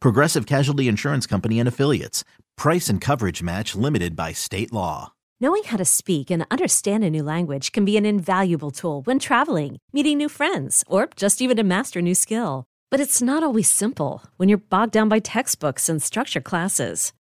Progressive Casualty Insurance Company and Affiliates. Price and coverage match limited by state law. Knowing how to speak and understand a new language can be an invaluable tool when traveling, meeting new friends, or just even to master a new skill. But it's not always simple when you're bogged down by textbooks and structure classes.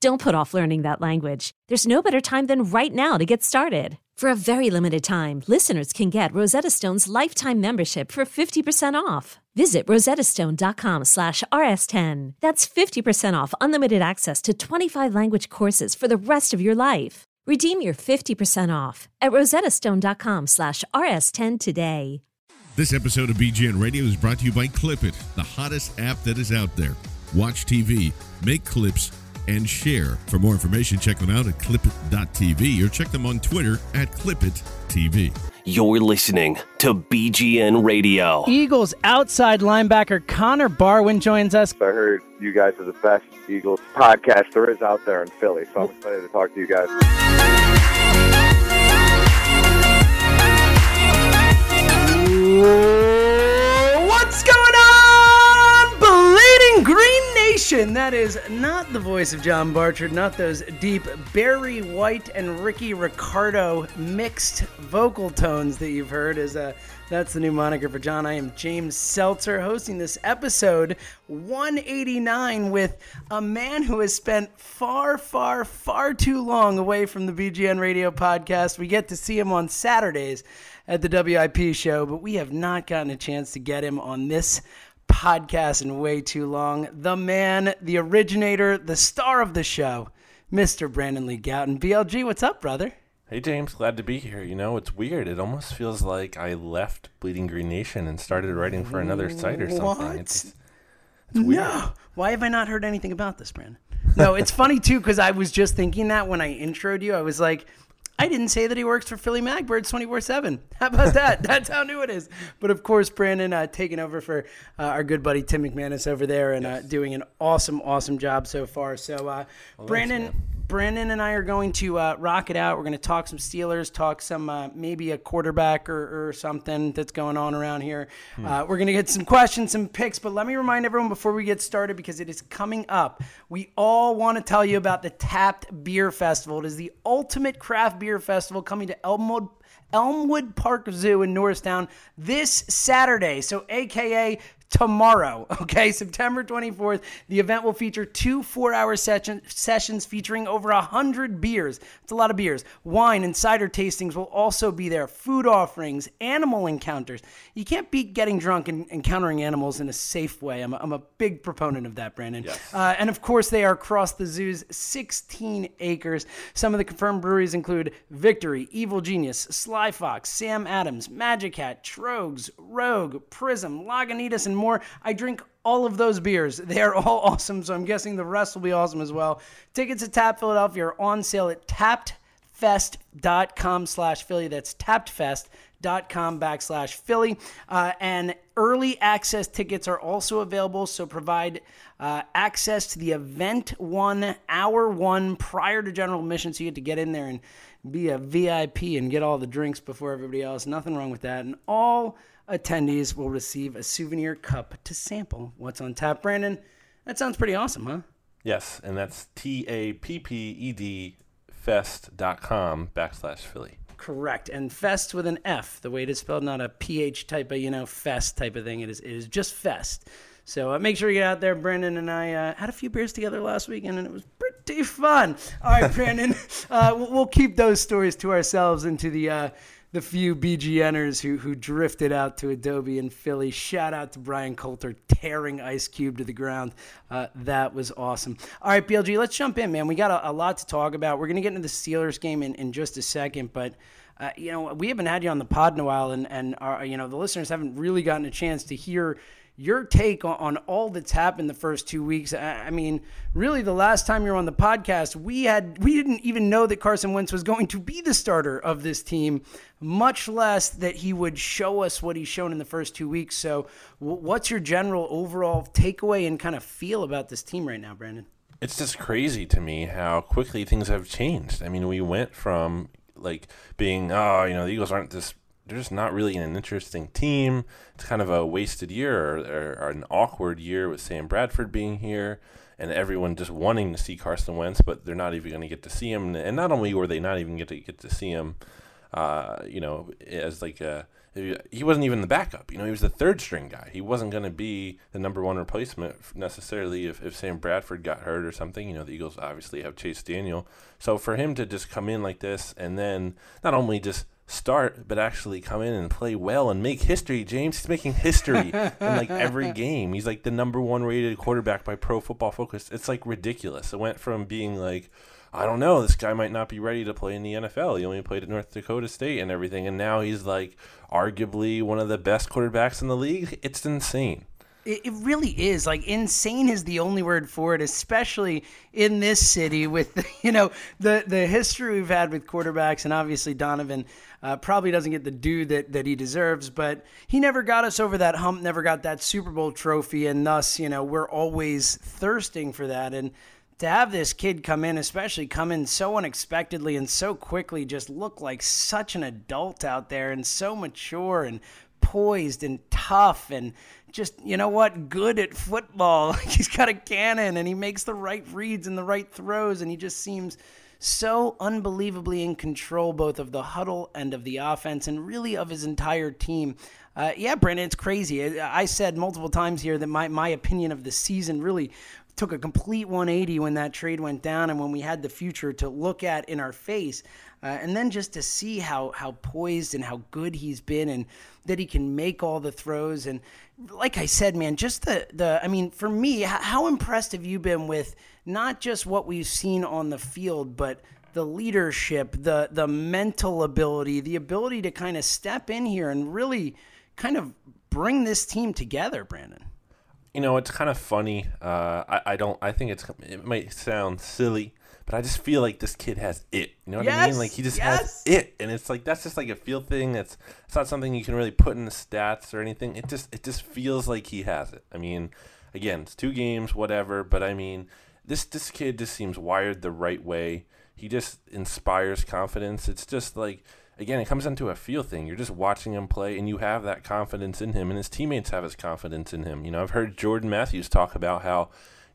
Don't put off learning that language. There's no better time than right now to get started. For a very limited time, listeners can get Rosetta Stone's lifetime membership for 50% off. Visit rosettastone.com slash rs10. That's 50% off unlimited access to 25 language courses for the rest of your life. Redeem your 50% off at rosettastone.com slash rs10 today. This episode of BGN Radio is brought to you by Clipit, the hottest app that is out there. Watch TV, make clips, and share. For more information, check them out at clipit.tv or check them on Twitter at clipittv. You're listening to BGN Radio. Eagles outside linebacker Connor Barwin joins us. I heard you guys are the best Eagles podcast there is out there in Philly, so I'm excited to talk to you guys. What's going on, Bleeding Green Nation? That is not the voice of John Barchard, not those deep Barry White and Ricky Ricardo mixed vocal tones that you've heard. Is uh, that's the new moniker for John. I am James Seltzer, hosting this episode 189 with a man who has spent far, far, far too long away from the BGN Radio podcast. We get to see him on Saturdays at the WIP show, but we have not gotten a chance to get him on this podcast in way too long. The man, the originator, the star of the show, Mr. Brandon Lee Gowton. BLG, what's up, brother? Hey James, glad to be here. You know, it's weird. It almost feels like I left Bleeding Green Nation and started writing for another site or something. What? It's, it's weird. No. Why have I not heard anything about this, Brandon? No, it's funny too because I was just thinking that when I introed you, I was like, I didn't say that he works for Philly Magbirds 24 7. How about that? That's how new it is. But of course, Brandon uh, taking over for uh, our good buddy Tim McManus over there and uh, doing an awesome, awesome job so far. So, uh, Brandon. man. Brandon and I are going to uh, rock it out. We're going to talk some Steelers, talk some uh, maybe a quarterback or, or something that's going on around here. Uh, we're going to get some questions, some picks, but let me remind everyone before we get started because it is coming up. We all want to tell you about the Tapped Beer Festival. It is the ultimate craft beer festival coming to Elmwood. Elmwood Park Zoo in Norristown this Saturday. So, AKA tomorrow, okay, September 24th. The event will feature two four hour session, sessions featuring over 100 beers. It's a lot of beers. Wine and cider tastings will also be there, food offerings, animal encounters. You can't beat getting drunk and encountering animals in a safe way. I'm a, I'm a big proponent of that, Brandon. Uh, and of course, they are across the zoo's 16 acres. Some of the confirmed breweries include Victory, Evil Genius, Sly Fox, Sam Adams, Magic Hat, Troegs, Rogue, Prism, Lagunitas, and more. I drink all of those beers. They are all awesome, so I'm guessing the rest will be awesome as well. Tickets at Tap Philadelphia are on sale at tappedfest.com slash Philly. That's tappedfest com backslash Philly. Uh, and early access tickets are also available, so provide uh, access to the event one, hour one prior to general admission, so you get to get in there and be a VIP and get all the drinks before everybody else. Nothing wrong with that. And all attendees will receive a souvenir cup to sample what's on tap. Brandon, that sounds pretty awesome, huh? Yes, and that's T A P P E D fest.com backslash Philly. Correct. And fest with an F, the way it is spelled, not a PH type of, you know, fest type of thing. It is, it is just fest. So uh, make sure you get out there. Brandon and I uh, had a few beers together last weekend, and it was pretty fun. All right, Brandon, uh, we'll, we'll, keep those stories to ourselves into the uh, the few BGNers who who drifted out to Adobe in Philly. Shout out to Brian Coulter tearing Ice Cube to the ground. Uh, that was awesome. All right, BLG, let's jump in, man. We got a, a lot to talk about. We're gonna get into the Steelers game in, in just a second, but. Uh, you know, we haven't had you on the pod in a while, and and our, you know the listeners haven't really gotten a chance to hear your take on, all that's happened the first two weeks. I, mean, really, the last time you were on the podcast, we had we didn't even know that Carson Wentz was going to be the starter of this team, much less that he would show us what he's shown in the first two weeks. So, what's your general overall takeaway and kind of feel about this team right now, Brandon? It's just crazy to me how quickly things have changed. I mean, we went from like being, oh, you know, the Eagles aren't this they're just not really an interesting team. It's kind of a wasted year or, or, or, an awkward year with Sam Bradford being here and everyone just wanting to see Carson Wentz, but they're not even going to get to see him. And not only were they not even get to get to see him, uh, you know, as like a he wasn't even the backup. You know, he was the third string guy. He wasn't going to be the number one replacement necessarily if, if Sam Bradford got hurt or something. You know, the Eagles obviously have Chase Daniel. So for him to just come in like this and then not only just start, but actually come in and play well and make history. James, he's making history in like every game. He's like the number one rated quarterback by Pro Football Focus. It's like ridiculous. It went from being like, I don't know, this guy might not be ready to play in the NFL. He only played at North Dakota State and everything, and now he's like arguably one of the best quarterbacks in the league. It's insane. It, really is. Like insane is the only word for it, especially in this city with you know the the history we've had with quarterbacks, and obviously Donovan uh, probably doesn't get the due that that he deserves, but he never got us over that hump, never got that Super Bowl trophy, and thus you know we're always thirsting for that. And to have this kid come in, especially come in so unexpectedly and so quickly, just look like such an adult out there and so mature and poised and tough and just you know what? Good at football. He's got a cannon and he makes the right reads and the right throws and he just seems so unbelievably in control both of the huddle and of the offense and really of his entire team. Uh, yeah brandon it's crazy. I said multiple times here that my, my opinion of the season really took a complete 180 when that trade went down and when we had the future to look at in our face. Uh, and then just to see how, how poised and how good he's been and that he can make all the throws. And like I said, man, just the, the I mean, for me, how impressed have you been with not just what we've seen on the field, but the leadership, the the mental ability, the ability to kind of step in here and really kind of bring this team together, Brandon you know, it's kind of funny. Uh, I, I don't. I think it's. It might sound silly, but I just feel like this kid has it. You know what yes, I mean? Like he just yes. has it, and it's like that's just like a feel thing. It's it's not something you can really put in the stats or anything. It just it just feels like he has it. I mean, again, it's two games, whatever. But I mean, this this kid just seems wired the right way. He just inspires confidence. It's just like again, it comes into a feel thing. You're just watching him play, and you have that confidence in him, and his teammates have his confidence in him. You know, I've heard Jordan Matthews talk about how,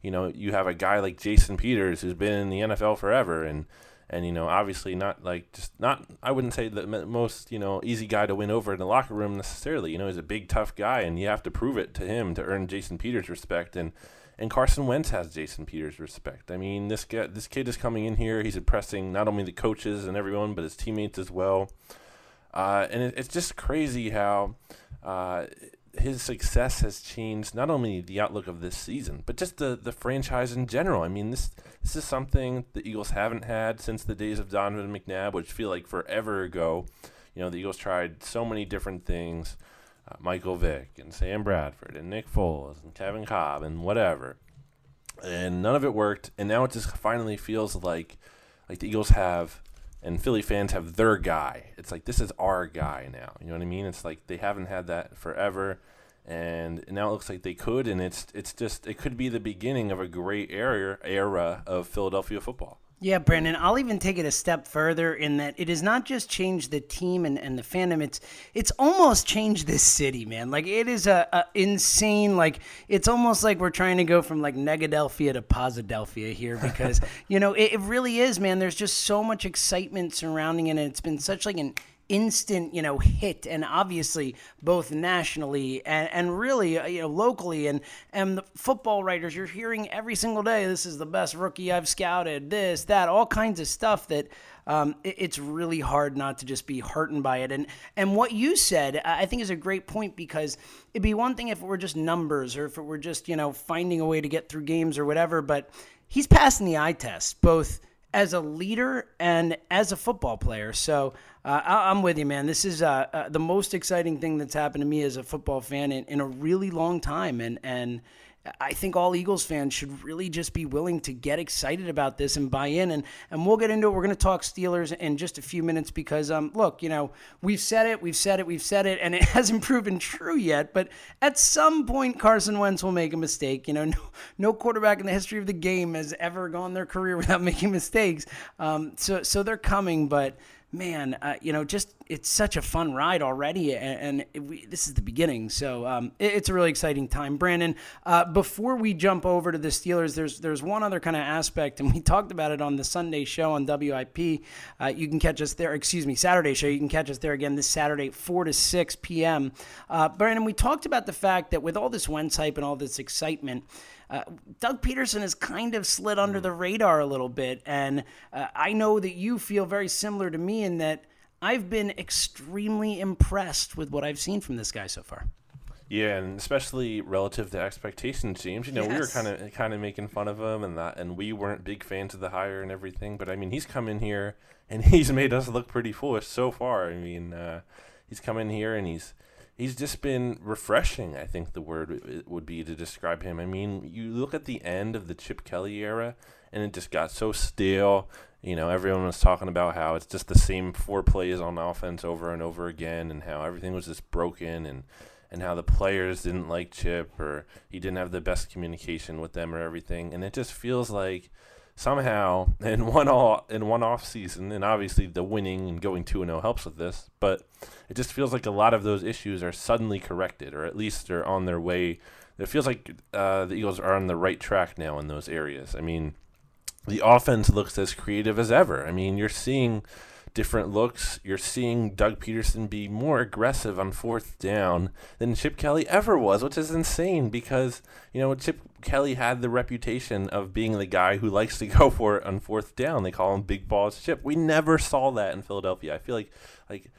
you know, you have a guy like Jason Peters who's been in the NFL forever, and and you know, obviously not like just not. I wouldn't say the most you know easy guy to win over in the locker room necessarily. You know, he's a big tough guy, and you have to prove it to him to earn Jason Peters' respect and. And Carson Wentz has Jason Peters' respect. I mean, this guy, this kid is coming in here. He's impressing not only the coaches and everyone, but his teammates as well. Uh, and it, it's just crazy how uh, his success has changed not only the outlook of this season, but just the, the franchise in general. I mean, this this is something the Eagles haven't had since the days of Donovan McNabb, which feel like forever ago. You know, the Eagles tried so many different things uh, Michael Vick and Sam Bradford and Nick Foles and Kevin Kolb and whatever. And none of it worked. And now it just finally feels like like the Eagles have and Philly fans have their guy. It's like this is our guy now. You know what I mean? It's like they haven't had that forever, and now it looks like they could, and it's it's just it could be the beginning of a great era era of Philadelphia football. Yeah, Brandon, I'll even take it a step further in that it has not just changed the team and, and the fandom, it's it's almost changed this city, man. Like it is a, a insane like it's almost like we're trying to go from like Negadelphia to Posidelphia here because you know, it, it really is, man. There's just so much excitement surrounding it and it's been such like an instant, you know, hit, and obviously both nationally and, and really, uh, you know, locally. And and the football writers, you're hearing every single day, this is the best rookie I've scouted. This, that, all kinds of stuff that. Um, it, it's really hard not to just be heartened by it, and and what you said, I think, is a great point because it'd be one thing if it were just numbers or if it were just you know finding a way to get through games or whatever, but he's passing the eye test both as a leader and as a football player. So uh, I, am with you, man. This is uh, uh, the most exciting thing that's happened to me as a football fan in, in a really long time, and and I think all Eagles fans should really just be willing to get excited about this and buy in. And, and we'll get into it. We're going to talk Steelers in just a few minutes because, um, look, you know, we've said it, we've said it, we've said it, and it hasn't proven true yet. But at some point, Carson Wentz will make a mistake. You know, no, no quarterback in the history of the game has ever gone their career without making mistakes. Um, so, so they're coming, but man, uh, you know, just it's such a fun ride already, and, and we, this is the beginning. So um, it, it's a really exciting time. Brandon, uh, before we jump over to the Steelers, there's there's one other kind of aspect, and we talked about it on the Sunday show on WIP. Uh, you can catch us there. Excuse me, Saturday show. You can catch us there again this Saturday, four to six p.m. Uh, Brandon, we talked about the fact that with all this Wentz hype and all this excitement. Uh, Doug Pederson has kind of slid under the radar a little bit. And uh, I know that you feel very similar to me in that I've been extremely impressed with what I've seen from this guy so far. Yeah, and especially relative to expectations, James. You know, yes. we were kind of kind of making fun of him, and that, and we weren't big fans of the hire and everything. But I mean, he's come in here and he's made us look pretty foolish so far. I mean, uh, he's come in here and he's he's just been refreshing. I think the word would be to describe him. I mean, you look at the end of the Chip Kelly era, and it just got so stale. You know, everyone was talking about how it's just the same four plays on offense over and over again, and how everything was just broken, and and how the players didn't like Chip, or he didn't have the best communication with them, or everything. And it just feels like somehow in one all in one off season, and obviously the winning and going two and zero oh helps with this, but it just feels like a lot of those issues are suddenly corrected, or at least they're on their way. It feels like uh, the Eagles are on the right track now in those areas. I mean, the offense looks as creative as ever. I mean, you're seeing different looks. You're seeing Doug Pederson be more aggressive on fourth down than Chip Kelly ever was, which is insane because, you know, Chip Kelly had the reputation of being the guy who likes to go for it on fourth down. They call him Big Balls Chip. We never saw that in Philadelphia. I feel like like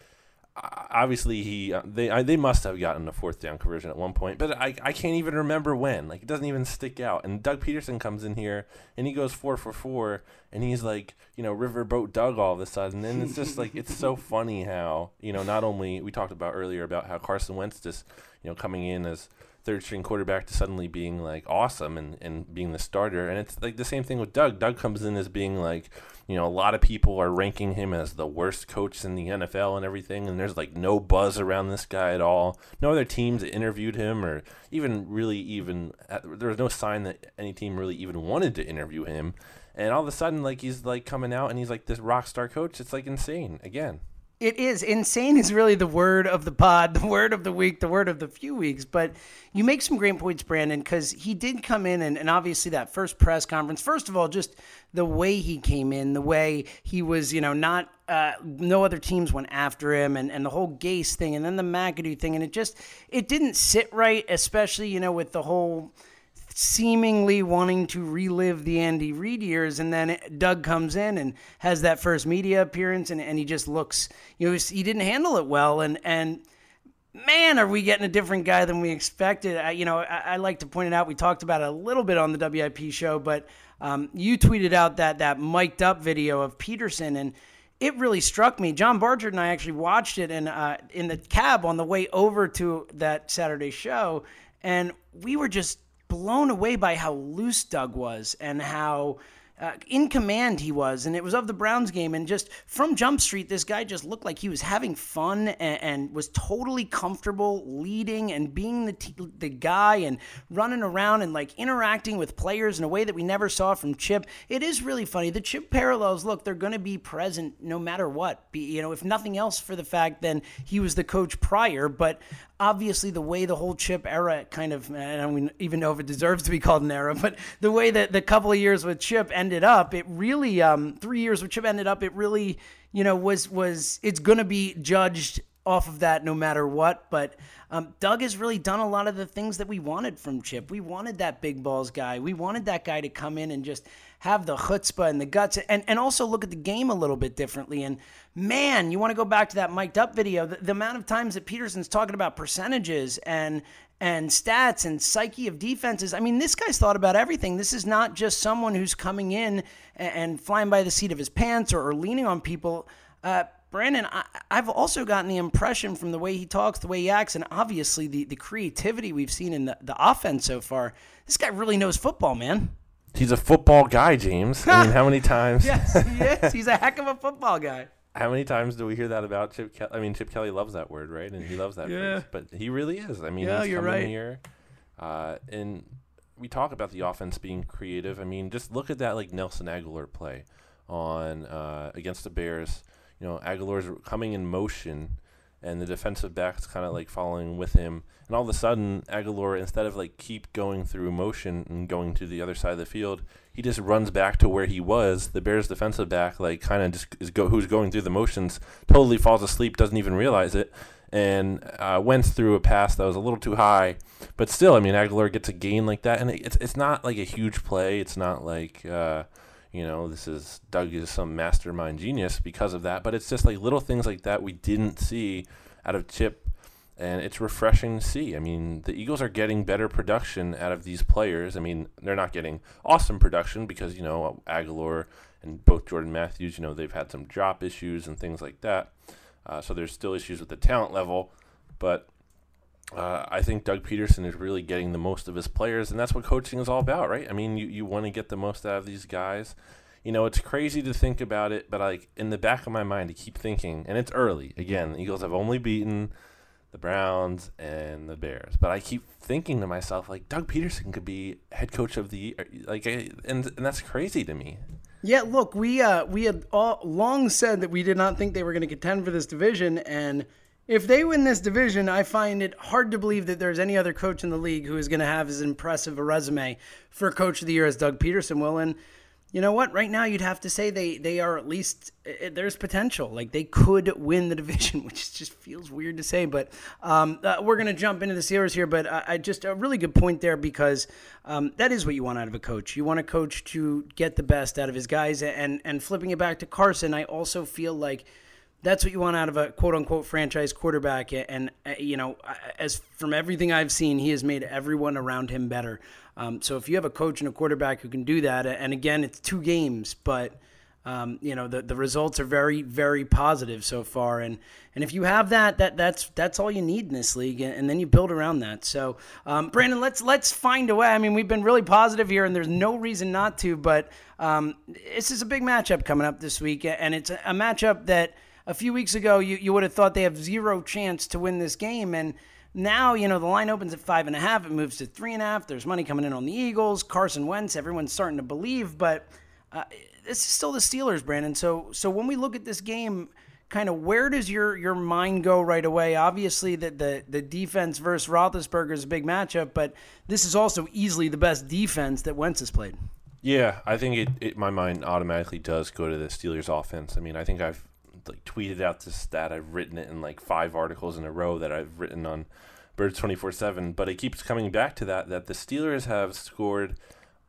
obviously he uh, they I, they must have gotten a fourth down conversion at one point, but I, I can't even remember when. Like it doesn't even stick out. And Doug Pederson comes in here and he goes four for four, and he's like you know Riverboat Doug all of a sudden, and it's just like it's so funny how you know not only we talked about earlier about how Carson Wentz just you know coming in as third string quarterback to suddenly being like awesome and, and being the starter. And it's like the same thing with Doug. Doug comes in as being like, you know, a lot of people are ranking him as the worst coach in the NFL and everything. And there's like no buzz around this guy at all. No other teams interviewed him or even really even, there was no sign that any team really even wanted to interview him. And all of a sudden, like he's like coming out and he's like this rock star coach. It's like insane again. It is insane. Is really the word of the pod, the word of the week, the word of the few weeks. But you make some great points, Brandon, because he did come in and, and obviously that first press conference. First of all, just the way he came in, the way he was, you know, not uh, no other teams went after him, and, and the whole Gase thing, and then the McAdoo thing, and it just it didn't sit right, especially you know with the whole seemingly wanting to relive the Andy Reid years. And then Doug comes in and has that first media appearance, and, and he just looks, you know, he didn't handle it well. And, and, man, are we getting a different guy than we expected? I, you know, I, I, like to point it out. We talked about it a little bit on the WIP show, but um, you tweeted out that that mic'd up video of Pederson, and it really struck me. John Barchard and I actually watched it in uh, in the cab on the way over to that Saturday show, and we were just blown away by how loose Doug was and how uh, in command he was, and it was of the Browns game. And just from Jump Street, this guy just looked like he was having fun and, and was totally comfortable leading and being the t- the guy and running around and like interacting with players in a way that we never saw from Chip. It is really funny. The Chip parallels, look, they're going to be present no matter what. Be, you know, if nothing else, for the fact then he was the coach prior, but obviously the way the whole Chip era kind of I don't even know if it deserves to be called an era, but the way that the couple of years with Chip ended up, it really um, three years with Chip ended up, it really you know was was it's going to be judged off of that no matter what. But um, Doug has really done a lot of the things that we wanted from Chip. We wanted that big balls guy. We wanted that guy to come in and just have the chutzpah and the guts and, and also look at the game a little bit differently. And man, you want to go back to that mic'd up video, the, the amount of times that Pederson's talking about percentages and and stats and psyche of defenses. I mean, this guy's thought about everything. This is not just someone who's coming in and, and flying by the seat of his pants or, or leaning on people. Uh, Brandon, I, have also gotten the impression from the way he talks, the way he acts, and obviously the, the creativity we've seen in the, the offense so far. This guy really knows football, man. He's a football guy, James. I mean, how many times? yes, he is. He's a heck of a football guy. How many times do we hear that about Chip Kelly? I mean, Chip Kelly loves that word, right? And he loves that yeah. phrase. But he really is. I mean, yeah, he's you're coming right. here. Uh, and we talk about the offense being creative. I mean, just look at that like Nelson Agholor play on uh, against the Bears you know, Agholor's coming in motion and the defensive back's kind of like following with him. And all of a sudden, Agholor, instead of like keep going through motion and going to the other side of the field, he just runs back to where he was. The Bears defensive back, like kind of just is go who's going through the motions, totally falls asleep, doesn't even realize it, and uh, went through a pass that was a little too high. But still, I mean, Agholor gets a gain like that, and it's it's not like a huge play. It's not like. Uh, you know, this is Doug is some mastermind genius because of that. But it's just like little things like that we didn't see out of Chip, and it's refreshing to see. I mean, the Eagles are getting better production out of these players. I mean, they're not getting awesome production because you know Agholor and both Jordan Matthews, you know, they've had some drop issues and things like that. Uh, so there's still issues with the talent level, but uh, I think Doug Pederson is really getting the most of his players, and that's what coaching is all about, right? I mean, you, you want to get the most out of these guys. You know, it's crazy to think about it, but like in the back of my mind, I keep thinking, and it's early. Again, the Eagles have only beaten the Browns and the Bears, but I keep thinking to myself, like Doug Pederson could be head coach of the like, and and that's crazy to me. Yeah, look, we uh, we had all long said that we did not think they were going to contend for this division, and if they win this division, I find it hard to believe that there's any other coach in the league who is going to have as impressive a resume for Coach of the Year as Doug Pederson will. And you know what? Right now, you'd have to say they they are at least uh, there's potential. Like they could win the division, which just feels weird to say. But um, uh, we're going to jump into the Steelers here. But I, I, just a really good point there because um, that is what you want out of a coach. You want a coach to get the best out of his guys. And and flipping it back to Carson, I also feel like that's what you want out of a quote unquote franchise quarterback. And, uh, you know, as from everything I've seen, he has made everyone around him better. Um, so if you have a coach and a quarterback who can do that, and again, it's two games, but. Um, you know the, the results are very very positive so far and and if you have that that that's that's all you need in this league and, and then you build around that so um, Brandon let's let's find a way I mean we've been really positive here and there's no reason not to but um, this is a big matchup coming up this week and it's a, a matchup that a few weeks ago, you, you would have thought they have zero chance to win this game. And now, you know, the line opens at five and a half. It moves to three and a half. There's money coming in on the Eagles. Carson Wentz, everyone's starting to believe. But uh, this is still the Steelers, Brandon. So, so when we look at this game, kind of where does your your mind go right away? Obviously, that the the defense versus Roethlisberger is a big matchup, but this is also easily the best defense that Wentz has played. Yeah, I think it, it my mind automatically does go to the Steelers offense. I mean, I think I've like tweeted out this stat. I've written it in like five articles in a row that I've written on Birds twenty four seven. But it keeps coming back to that that the Steelers have scored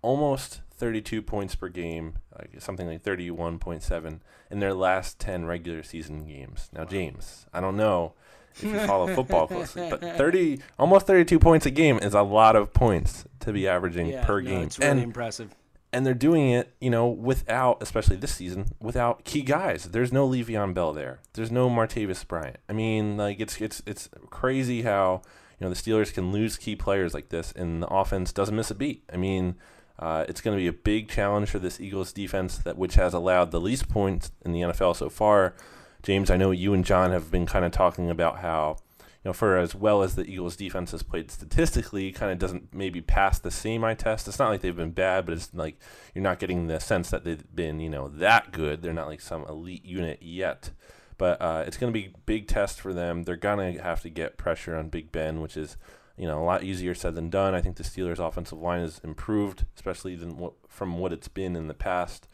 almost thirty two points per game, like something like thirty one point seven in their last ten regular season games. Now, James, I don't know if you follow football closely, but thirty almost thirty two points a game is a lot of points to be averaging yeah, per no, game. It's really and, impressive and they're doing it, you know, without, especially this season, without key guys. There's no Le'Veon Bell there. There's no Martavis Bryant. I mean, like it's it's it's crazy how you know the Steelers can lose key players like this, and the offense doesn't miss a beat. I mean, Uh, it's going to be a big challenge for this Eagles defense that which has allowed the least points in the NFL so far. James, I know you and John have been kind of talking about how know, for as well as the Eagles defense has played statistically, kind of doesn't maybe pass the same eye test. It's not like they've been bad, but it's like you're not getting the sense that they've been, you know, that good. They're not like some elite unit yet. But uh, it's going to be big test for them. They're going to have to get pressure on Big Ben, which is, you know, a lot easier said than done. I think the Steelers' offensive line has improved, especially than what, from what it's been in the past.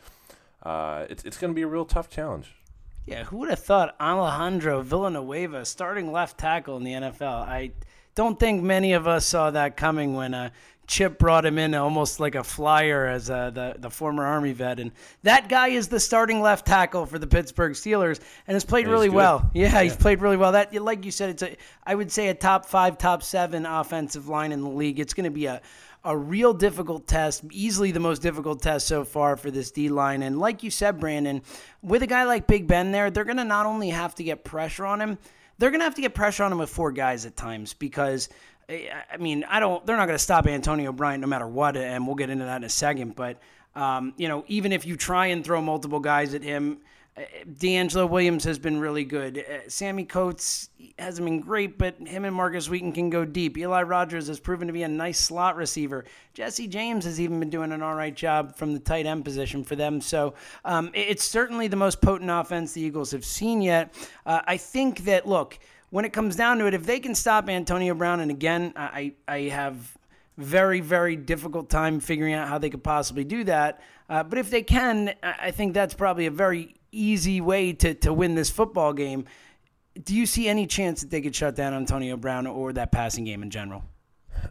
Uh, it's it's going to be a real tough challenge. Yeah, who would have thought Alejandro Villanueva starting left tackle in the NFL? I don't think many of us saw that coming when uh, Chip brought him in almost like a flyer as uh, the the former Army vet, and that guy is the starting left tackle for the Pittsburgh Steelers, and has played and really well. Yeah, yeah, he's played really well. That, like you said, it's a I would say a top five, top seven offensive line in the league. It's going to be a a real difficult test, easily the most difficult test so far for this D line. And like you said, Brandon, with a guy like Big Ben there, they're going to not only have to get pressure on him, they're going to have to get pressure on him with four guys at times because. I mean, I don't. They're not going to stop Antonio Bryant no matter what, and we'll get into that in a second. But um, you know, even if you try and throw multiple guys at him, DeAngelo Williams has been really good. Uh, Sammy Coates hasn't been great, but him and Markus Wheaton can go deep. Eli Rogers has proven to be a nice slot receiver. Jesse James has even been doing an all right job from the tight end position for them. So um, it's certainly the most potent offense the Eagles have seen yet. Uh, I think that, look, when it comes down to it, if they can stop Antonio Brown, and again, I, I have very, very difficult time figuring out how they could possibly do that. Uh, but if they can, I think that's probably a very easy way to, to win this football game. Do you see any chance that they could shut down Antonio Brown or that passing game in general?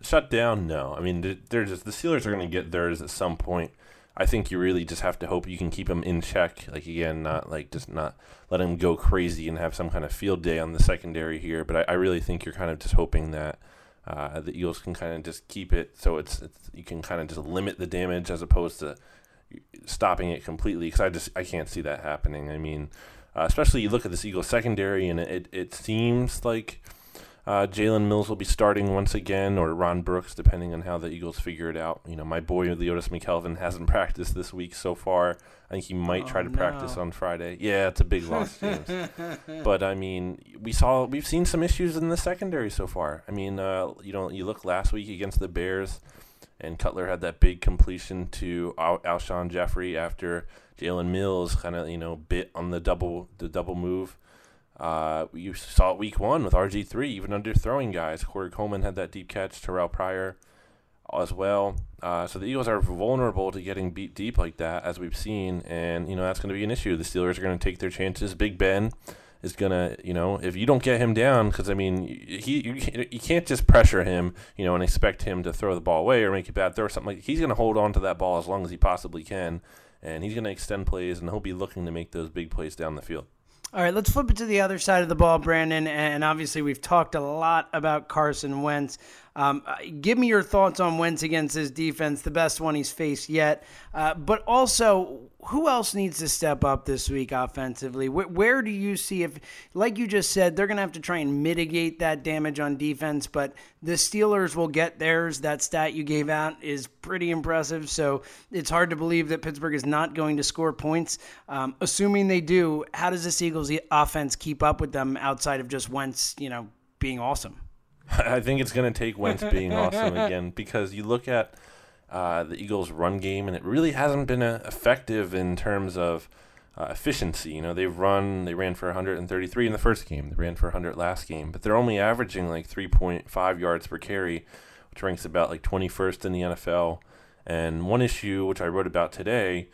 Shut down? No. I mean, they're just the Steelers are going to get theirs at some point. I think you really just have to hope you can keep them in check. Like again, not like just not let them go crazy and have some kind of field day on the secondary here. But I, I really think you're kind of just hoping that uh, the Eagles can kind of just keep it so it's, it's you can kind of just limit the damage as opposed to stopping it completely because I just I can't see that happening. I mean, uh, especially you look at this Eagles secondary and it it seems like uh, Jalen Mills will be starting once again, or Ron Brooks, depending on how the Eagles figure it out. You know, my boy Leodis McKelvin hasn't practiced this week so far. I think he might oh, try to no. practice on Friday. Yeah, it's a big loss, James. but I mean, we saw we've seen some issues in the secondary so far. I mean, uh, you know, you look last week against the Bears and Cutler had that big completion to Al- Alshon Jeffery after Jalen Mills kind of you know bit on the double the double move. Uh, you saw it week one with RG three even under throwing guys. Corey Coleman had that deep catch. Terrell Pryor as well. Uh, so the Eagles are vulnerable to getting beat deep like that, as we've seen, and you know that's going to be an issue. The Steelers are going to take their chances. Big Ben is gonna, you know, if you don't get him down, because I mean, he you, you can't just pressure him, you know, and expect him to throw the ball away or make a bad throw or something. Like he's gonna hold on to that ball as long as he possibly can, and he's gonna extend plays, and he'll be looking to make those big plays down the field. All right, let's flip it to the other side of the ball, Brandon. And obviously, we've talked a lot about Carson Wentz. Um, uh, give me your thoughts on Wentz against his defense, the best one he's faced yet. Uh, but also, who else needs to step up this week offensively? Where, where do you see if, like you just said, they're going to have to try and mitigate that damage on defense, but the Steelers will get theirs. That stat you gave out is pretty impressive. So it's hard to believe that Pittsburgh is not going to score points. Um, assuming they do, how does this Eagles offense keep up with them outside of just Wentz, you know, being awesome? I think it's going to take Wentz being awesome again because you look at uh, the Eagles' run game, and it really hasn't been uh, effective in terms of uh, efficiency. You know, they've run, they ran for 133 in the first game, they ran for 100 last game, but they're only averaging like 3.5 yards per carry, which ranks about like 21st in the NFL. And one issue, which I wrote about today,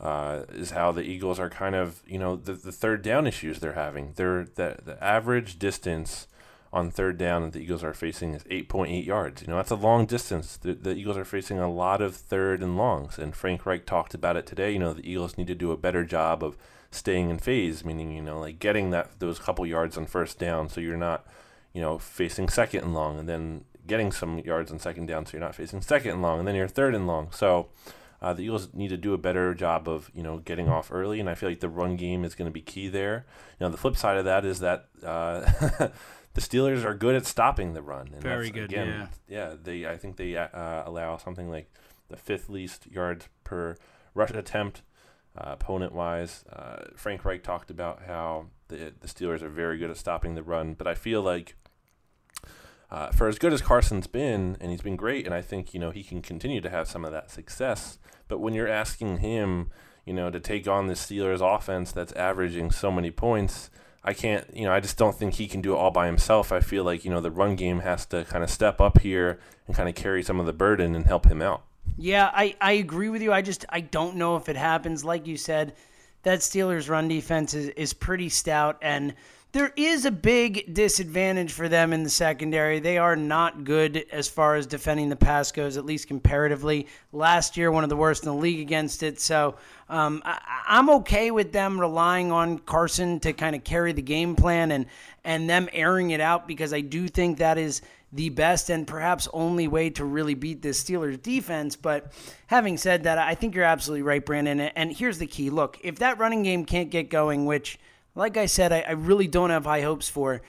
uh, is how the Eagles are kind of, you know, the, the third down issues they're having. They're the, the average distance on third down that the Eagles are facing is 8.8 yards. You know, that's a long distance. The, the, Eagles are facing a lot of third and longs, and Frank Reich talked about it today. You know, the Eagles need to do a better job of staying in phase, meaning you know, like getting that those couple yards on first down, so you're not, you know, facing second and long, and then getting some yards on second down, so you're not facing second and long, and then you're third and long. So. Uh, the Eagles need to do a better job of you know getting off early, and I feel like the run game is going to be key there. You know, the flip side of that is that uh, the Steelers are good at stopping the run. And Very good. Again, yeah. Yeah. They. I think they uh, allow something like the fifth least yards per rush attempt. Uh, opponent wise, uh, Frank Reich talked about how the the Steelers are very good at stopping the run, but I feel like uh, for as good as Carson's been, and he's been great, and I think you know he can continue to have some of that success. But when you're asking him, you know, to take on the Steelers offense that's averaging so many points, I can't, you know, I just don't think he can do it all by himself. I feel like, you know, the run game has to kind of step up here and kind of carry some of the burden and help him out. Yeah, I, I agree with you. I just I don't know if it happens. Like you said, that Steelers run defense is, is pretty stout and there is a big disadvantage for them in the secondary. They are not good as far as defending the pass goes, at least comparatively. Last year, one of the worst in the league against it. So um, I, am okay with them relying on Carson to kind of carry the game plan and and them airing it out because I do think that is the best and perhaps only way to really beat this Steelers defense. But having said that, I think you're absolutely right, Brandon. And here's the key: look, if that running game can't get going, which like I said, I, I really don't have high hopes for.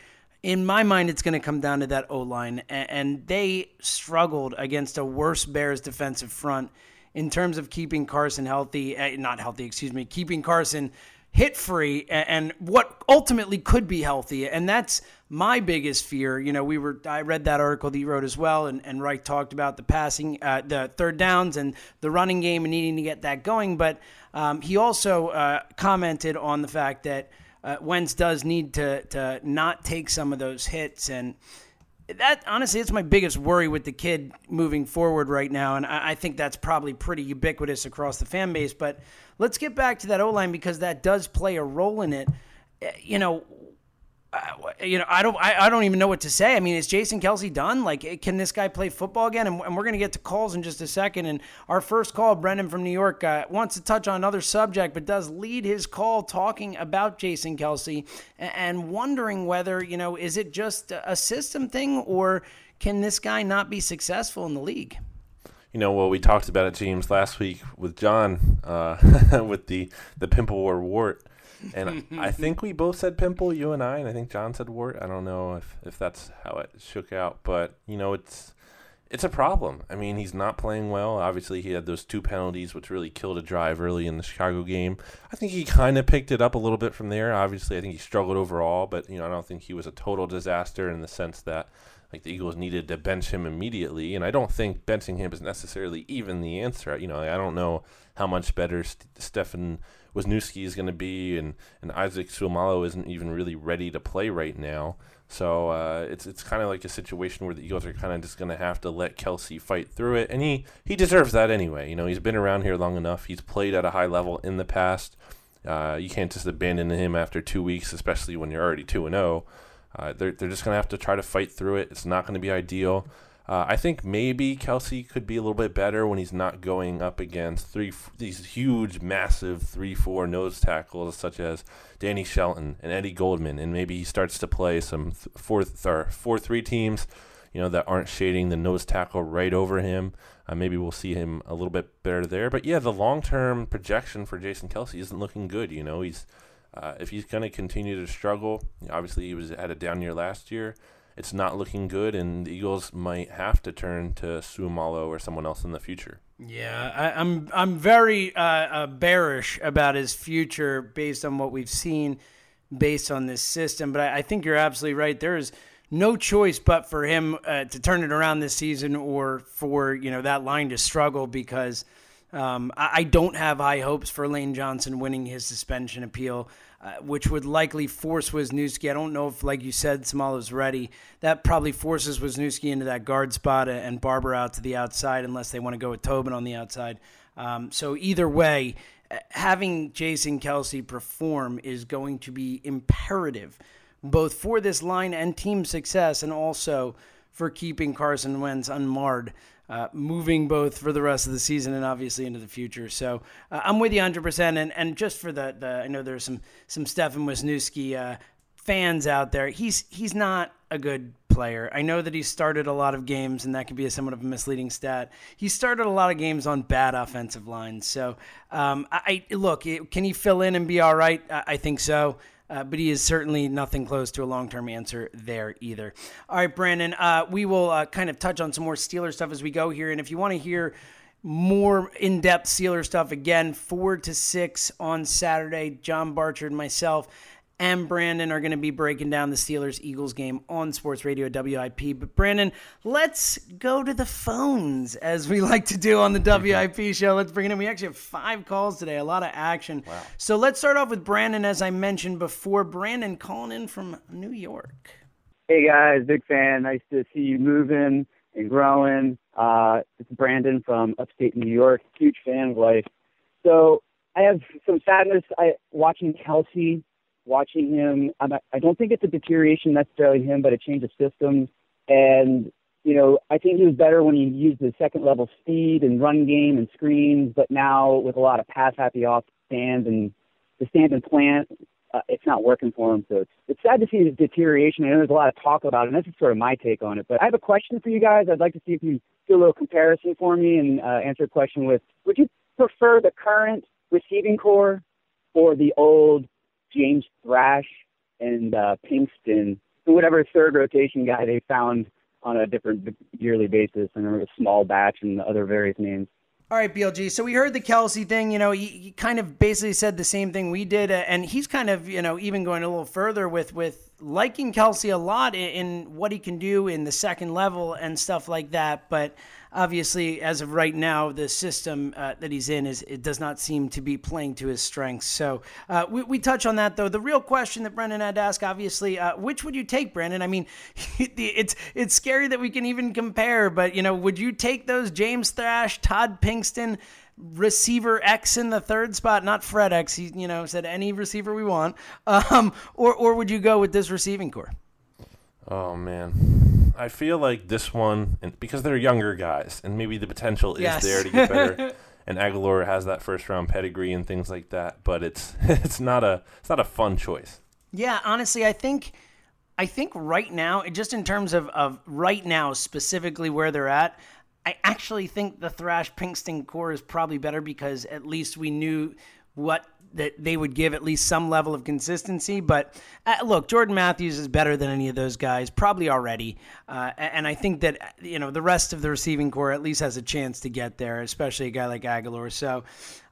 In my mind, it's going to come down to that O line, and, and they struggled against a worse Bears defensive front in terms of keeping Carson healthy, uh, not healthy, excuse me, keeping Carson hit free and, and what ultimately could be healthy. And that's my biggest fear. You know, we were I read that article that you wrote as well, and, and Reich talked about the passing, uh, the third downs, and the running game, and needing to get that going. But um, he also uh, commented on the fact that uh, Wentz does need to to not take some of those hits and that honestly it's my biggest worry with the kid moving forward right now and I, I, think that's probably pretty ubiquitous across the fan base but let's get back to that o-line because that does play a role in it. Eh, you know you know, I don't, I, I don't even know what to say. I mean, is Jason Kelce done? Like, can this guy play football again? And, and we're going to get to calls in just a second. And our first call, Brendan from New York, uh, wants to touch on another subject, but does lead his call talking about Jason Kelce and, and wondering whether, you know, is it just a system thing or can this guy not be successful in the league? you know, well, we talked about it, James, last week with John, uh, with the the pimple or wart and I think we both said pimple, you and I, and I think John said wart. I don't know if, if that's how it shook out, but you know, it's it's a problem. I mean, he's not playing well. Obviously, he had those two penalties, which really killed a drive early in the Chicago game. I think he kind of picked it up a little bit from there. Obviously, I think he struggled overall, but you know, I don't think he was a total disaster in the sense that like the Eagles needed to bench him immediately. And I don't think benching him is necessarily even the answer. You know, I don't know how much better St- Stefan Wisniewski is going to be, and, and Isaac Seumalo isn't even really ready to play right now. So uh, it's it's kind of like a situation where the Eagles are kind of just going to have to let Kelce fight through it, and he he deserves that anyway. You know, he's been around here long enough. He's played at a high level in the past. Uh, you can't just abandon him after two weeks, especially when you're already two and zero. Oh. Uh, they're they're just going to have to try to fight through it. It's not going to be ideal. Uh, I think maybe Kelce could be a little bit better when he's not going up against three these huge, massive three-four nose tackles such as Danny Shelton and Eddie Goldman, and maybe he starts to play some four or four-three teams, you know, that aren't shading the nose tackle right over him. Uh, maybe we'll see him a little bit better there. But yeah, the long-term projection for Jason Kelce isn't looking good. You know, he's uh, if he's going to continue to struggle, obviously he was at a down year last year it's not looking good, and the Eagles might have to turn to Seumalo or someone else in the future. Yeah, I, am I'm, I'm very uh, uh, bearish about his future based on what we've seen, based on this system. But I, I think you're absolutely right. There is no choice but for him uh, to turn it around this season, or for you know that line to struggle because. Um, I, don't have high hopes for Lane Johnson winning his suspension appeal. Uh, which would likely force Wisniewski. I don't know if, like you said, Seumalo's ready. That probably forces Wisniewski into that guard spot and Barber out to the outside, unless they want to go with Tobin on the outside. Um, so either way, uh, having Jason Kelce perform is going to be imperative, both for this line and team success, and also for keeping Carson Wentz unmarred uh, moving both for the rest of the season and obviously into the future. So uh, I'm with you 100%. And, and just for the, the I know there's some some Stefan Wisniewski uh, fans out there. He's he's not a good player. I know that he started a lot of games, and that can be a somewhat of a misleading stat. He started a lot of games on bad offensive lines. So um, I, I look, can he fill in and be all right? I, I think so. Uh, but he is certainly nothing close to a long term answer there either. All right, Brandon, uh, we will uh, kind of touch on some more Steeler stuff as we go here. And if you want to hear more in-depth Steeler stuff again, four to six on Saturday. John Barchard, myself, and Brandon are going to be breaking down the Steelers Eagles game on Sports Radio WIP. But Brandon, let's go to the phones as we like to do on the WIP show. Let's bring it in. We actually have five calls today, a lot of action. Wow. So let's start off with Brandon, as I mentioned before. Brandon calling in from New York. Hey guys, big fan. Nice to see you moving and growing. Uh, it's Brandon from upstate New York. Huge fan of life. So I have some sadness. I watching Kelce watching him. I'm, I don't think it's a deterioration necessarily him, but a change of systems. And you know, I think he was better when he used the second level speed and run game and screens. But now with a lot of pass happy off stands and the stand and plant, uh, it's not working for him. So it's it's sad to see the deterioration. I know there's a lot of talk about it. And this is sort of my take on it. But I have a question for you guys. I'd like to see if you do a little comparison for me and uh, answer a question with: Would you prefer the current receiving corps or the old James Thrash and uh, Pinkston, whatever third rotation guy they found on a different yearly basis. I remember Small Batch and the other various names. All right, BLG. So we heard the Kelce thing. You know, he, he kind of basically said the same thing we did, uh, and he's kind of you know even going a little further with with liking Kelce a lot in, in what he can do in the second level and stuff like that. But obviously, as of right now, the system uh, that he's in is it does not seem to be playing to his strengths. So uh, we, we touch on that though. The real question that Brendan had to ask, obviously, uh, which would you take, Brendan? I mean, it's it's scary that we can even compare, but you know, would you take those James Thrash, Todd Pinkston? receiver X in the third spot, not Fred X. He, you know, said any receiver we want. Um, or, or would you go with this receiving corps? Oh man, I feel like this one, and because they're younger guys, and maybe the potential is yes. there to get better. and Agholor has that first round pedigree and things like that, but it's it's not a it's not a fun choice. Yeah, honestly, I think I think right now, just in terms of, of right now specifically where they're at, I actually think the Thrash Pinkston corps is probably better because at least we knew what that they would give at least some level of consistency. But uh, look, Jordan Matthews is better than any of those guys, probably already. Uh, and I think that you know the rest of the receiving corps at least has a chance to get there, especially a guy like Agholor. So.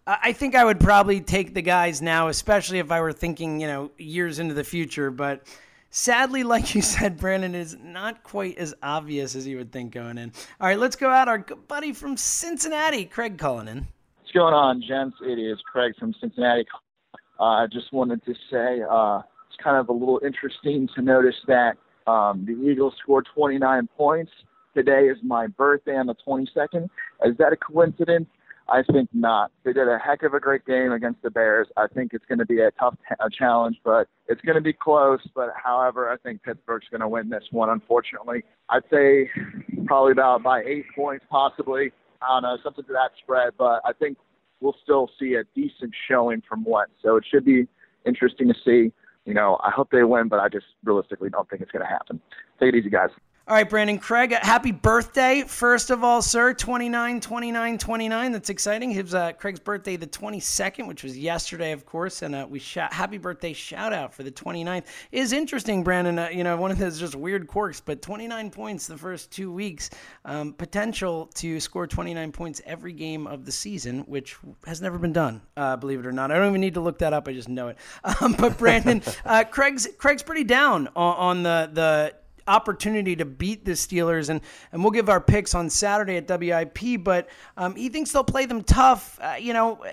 Uh, I think I would probably take the guys now, especially if I were thinking, you know, years into the future. But sadly, like you said, Brandon is not quite as obvious as you would think going in. All right, let's go out. Our buddy from Cincinnati, Craig Cullinan going on, gents? It is Craig from Cincinnati. Uh, I just wanted to say uh, it's kind of a little interesting to notice that um, the Eagles scored 29 points. Today is my birthday on the 22nd. Is that a coincidence? I think not. They did a heck of a great game against the Bears. I think it's going to be a tough t- a challenge, but it's going to be close. But however, I think Pittsburgh's going to win this one. Unfortunately, I'd say probably about by eight points, possibly. I don't know, something to that spread. But I think we'll still see a decent showing from Wentz. So it should be interesting to see. You know, I hope they win, but I just realistically don't think it's going to happen. Take it easy, guys. All right, Brandon Craig, happy birthday, first of all, sir. 29, 29, 29. That's exciting. His uh, Craig's birthday, the 22nd, which was yesterday, of course. And uh, we shout, happy birthday shout out for the 29th. Is interesting, Brandon. Uh, you know, one of those just weird quirks, but 29 points the first two weeks. Um, potential to score 29 points every game of the season, which has never been done, uh, believe it or not. I don't even need to look that up. I just know it. Um, but Brandon, uh, Craig's Craig's pretty down on, on the the opportunity to beat the Steelers, and and we'll give our picks on Saturday at WIP. But um, he thinks they'll play them tough. Uh, you know,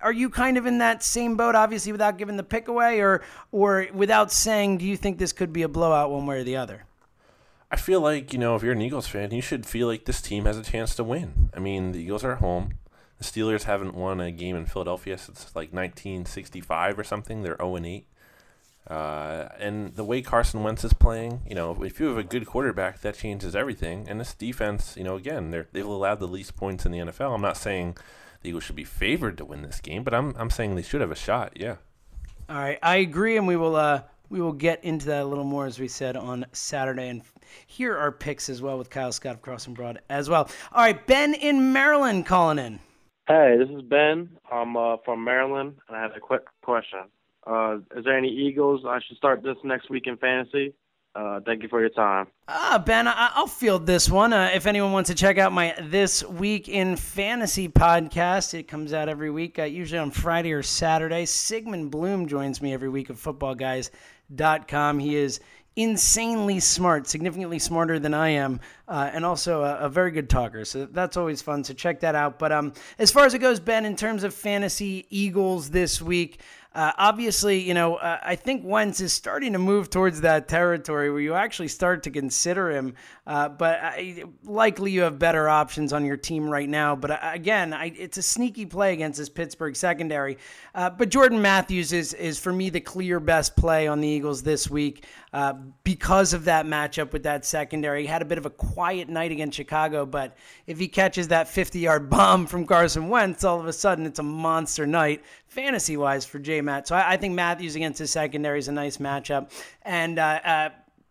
are you kind of in that same boat? Obviously, without giving the pick away, or or without saying, do you think this could be a blowout one way or the other? I feel like you know, if you're an Eagles fan, you should feel like this team has a chance to win. I mean, the Eagles are at home. The Steelers haven't won a game in Philadelphia since like 1965 or something. They're 0 and 8. Uh, and the way Carson Wentz is playing, you know, if you have a good quarterback, that changes everything. And this defense, you know, again, they're, they've allowed the least points in the NFL. I'm not saying the Eagles should be favored to win this game, but I'm I'm saying they should have a shot. Yeah. All right, I agree, and we will uh, we will get into that a little more as we said on Saturday, and here are picks as well with Kyle Scott of Crossing Broad as well. All right, Ben in Maryland calling in. Hey, this is Ben. I'm uh, from Maryland, and I have a quick question. Uh, is there any Eagles I should start this next week in fantasy? Uh, thank you for your time. Ah, Ben, I- will field this one. Uh, if anyone wants to check out my This Week in Fantasy podcast, it comes out every week, uh, usually on Friday or Saturday. Sigmund Bloom joins me every week of footballguys.com. He is insanely smart, significantly smarter than I am, uh, and also a, a, very good talker. So that's always fun. So check that out. But um, as far as it goes, Ben, in terms of fantasy Eagles this week, uh, obviously, you know, uh, I think Wentz is starting to move towards that territory where you actually start to consider him. Uh, but I, likely you have better options on your team right now. But uh, again, I, it's a sneaky play against this Pittsburgh secondary. Uh, but Jordan Matthews is is for me the clear best play on the Eagles this week uh, because of that matchup with that secondary. He had a bit of a quiet night against Chicago, but if he catches that 50 yard bomb from Carson Wentz, all of a sudden it's a monster night fantasy wise for J Matt. So I, I, think Matthews against his secondary is a nice matchup. And uh, uh,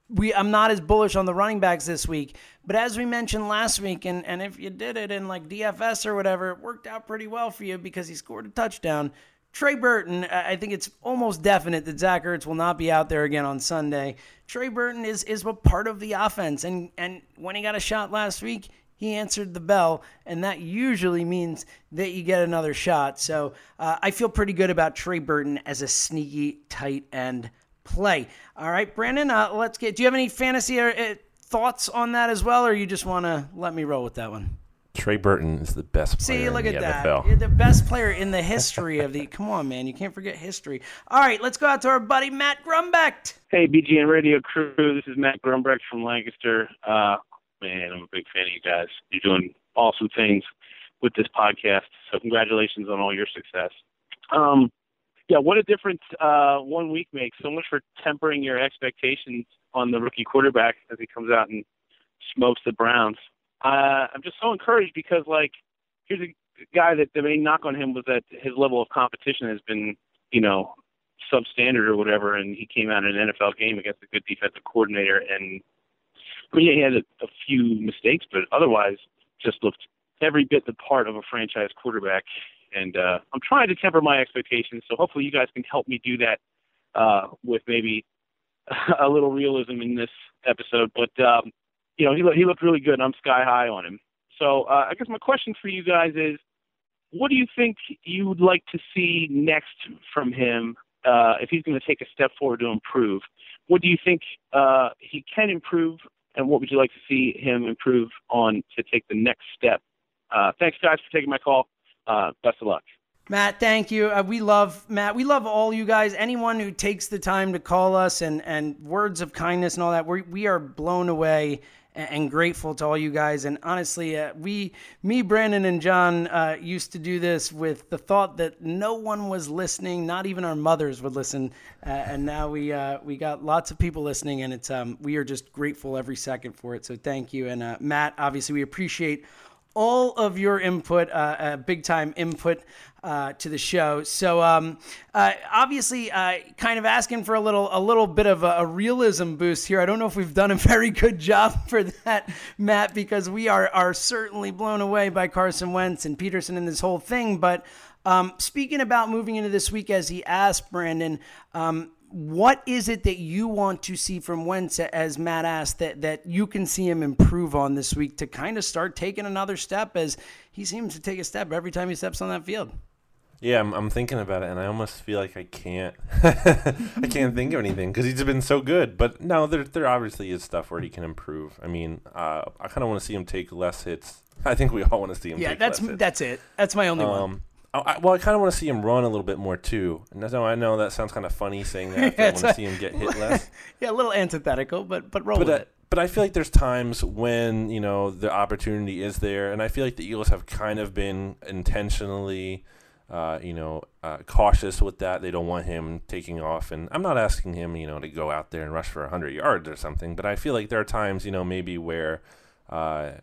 we, I'm not as bullish on the running backs this week. But as we mentioned last week, and, and if you did it in like DFS or whatever, it worked out pretty well for you because he scored a touchdown. Trey Burton, I think it's almost definite that Zach Ertz will not be out there again on Sunday. Trey Burton is is a part of the offense, and and when he got a shot last week, he answered the bell, and that usually means that you get another shot. So uh, I feel pretty good about Trey Burton as a sneaky tight end play. All right, Brandon, uh, let's get. Do you have any fantasy or, uh, thoughts on that as well, or you just want to let me roll with that one? Trey Burton is the best player See, look at that. NFL. You're the best player in the history of the. Come on, man. You can't forget history. All right, let's go out to our buddy Matt Grumbrecht. Hey, BGN Radio crew. This is Matt Grumbrecht from Lancaster. Uh, man, I'm a big fan of you guys. You're doing awesome things with this podcast. So congratulations on all your success. Um, yeah, what a difference uh, one week makes. So much for tempering your expectations on the rookie quarterback as he comes out and smokes the Browns. Uh, I'm just so encouraged because, like, here's a guy that the main knock on him was that his level of competition has been, you know, substandard or whatever, and he came out in an NFL game against a good defensive coordinator and I mean, he had a, a few mistakes, but otherwise just looked every bit the part of a franchise quarterback. And uh, I'm trying to temper my expectations, so hopefully you guys can help me do that uh, with maybe a little realism in this episode. But um, you know, he he looked really good. and I'm sky high on him. So uh, I guess my question for you guys is, what do you think you would like to see next from him uh, if he's going to take a step forward to improve? What do you think uh, he can improve and what would you like to see him improve on to take the next step? Uh, thanks, guys, for taking my call. Uh, best of luck. Matt, thank you. Uh, we love Matt. We love all you guys. Anyone who takes the time to call us and and words of kindness and all that. We we are blown away and grateful to all you guys. And honestly, uh, we, me, Brandon, and John uh, used to do this with the thought that no one was listening, not even our mothers would listen. Uh, and now we uh, we got lots of people listening, and it's um, we are just grateful every second for it. So thank you, and uh, Matt. Obviously, we appreciate all of your input, uh, uh, big time input uh, to the show. So um, uh, obviously, uh, kind of asking for a little a little bit of a, a, realism boost here. I don't know if we've done a very good job for that, Matt, because we are are certainly blown away by Carson Wentz and Pederson and this whole thing. But um, speaking about moving into this week, as he asked Brandon, um, what is it that you want to see from Wentz, as Matt asked, that, that you can see him improve on this week to kind of start taking another step as he seems to take a step every time he steps on that field? Yeah, I'm, I'm thinking about it, and I almost feel like I can't, I can't think of anything because he's been so good. But no, there, there obviously is stuff where he can improve. I mean, uh, I kind of want to see him take less hits. I think we all want to see him. Yeah, that's that's it. That's my only um, one. I, well, I kind of want to see him run a little bit more too. And so I know that sounds kind of funny saying that. yeah, I want to see him get hit less. yeah, a little antithetical, but but roll but, with uh, it. But I feel like there's times when you know the opportunity is there, and I feel like the Eagles have kind of been intentionally, uh, you know, uh, cautious with that. They don't want him taking off, and I'm not asking him, you know, to go out there and rush for 100 yards or something. But I feel like there are times, you know, maybe where. Uh,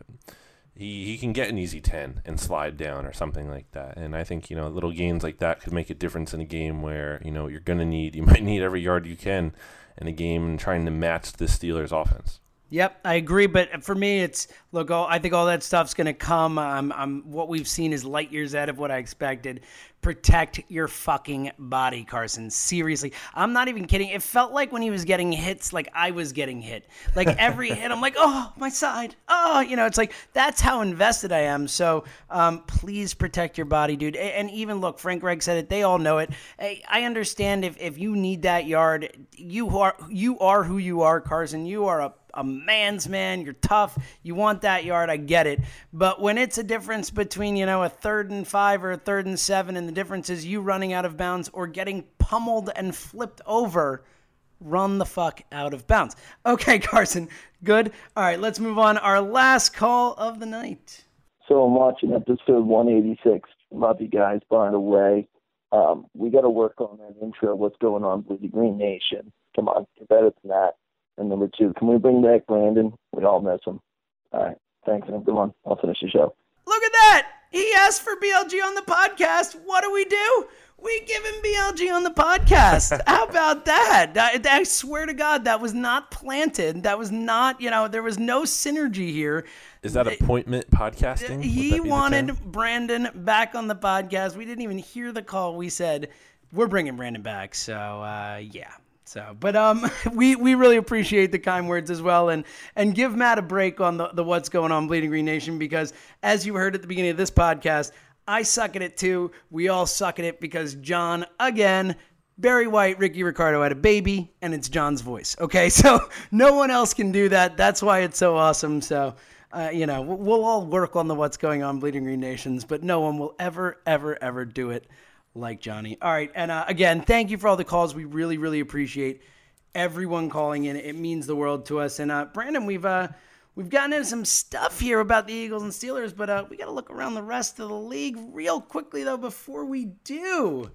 he, he can get an easy 10 and slide down or something like that. And I think, you know, little gains like that could make a difference in a game where, you know, you're going to need, you might need every yard you can in a game and trying to match the Steelers offense. Yep, I agree. But for me, it's look. All, I think all that stuff's going to come. Um, I'm, what we've seen is light years out of what I expected. Protect your fucking body, Carson. Seriously, I'm not even kidding. It felt like when he was getting hits, like I was getting hit. Like every hit, I'm like, oh, my side. Oh, you know, it's like that's how invested I am. So um, please protect your body, dude. And even look, Frank Gregg said it. They all know it. I understand if if you need that yard, you are you are who you are, Carson. You are a a man's man. You're tough. You want that yard. I get it. But when it's a difference between, you know, a third and five or a third and seven, and the difference is you running out of bounds or getting pummeled and flipped over, run the fuck out of bounds. Okay, Carson. Good. All right, let's move on. Our last call of the night. So I'm watching episode 186. Love you guys, by the way. Um, we got to work on that intro. What's going on with the Green Nation? Come on, get better than that. And number two, can we bring back Brandon? We all miss him. All right. Thanks, and good one. I'll finish the show. Look at that. He asked for BLG on the podcast. What do we do? We give him BLG on the podcast. How about that? I, I, swear to God, that was not planted. That was not, you know, there was no synergy here. Is that appointment podcasting? He wanted Brandon back on the podcast. We didn't even hear the call. We said, we're bringing Brandon back. So, uh, yeah. So, but um, we we really appreciate the kind words as well, and and give Matt a break on the the what's going on Bleeding Green Nation because as you heard at the beginning of this podcast, I suck at it too. We all suck at it because John again. Barry White, Ricky Ricardo had a baby, and it's John's voice. Okay, so no one else can do that. That's why it's so awesome. So, uh, you know, we'll all work on the what's going on Bleeding Green Nations, but no one will ever, ever, ever do it like Johnny. All right. And uh, again, thank you for all the calls. We really, really appreciate everyone calling in. It means the world to us. And uh, Brandon, we've uh, we've gotten into some stuff here about the Eagles and Steelers, but uh, we got to look around the rest of the league real quickly though before we do.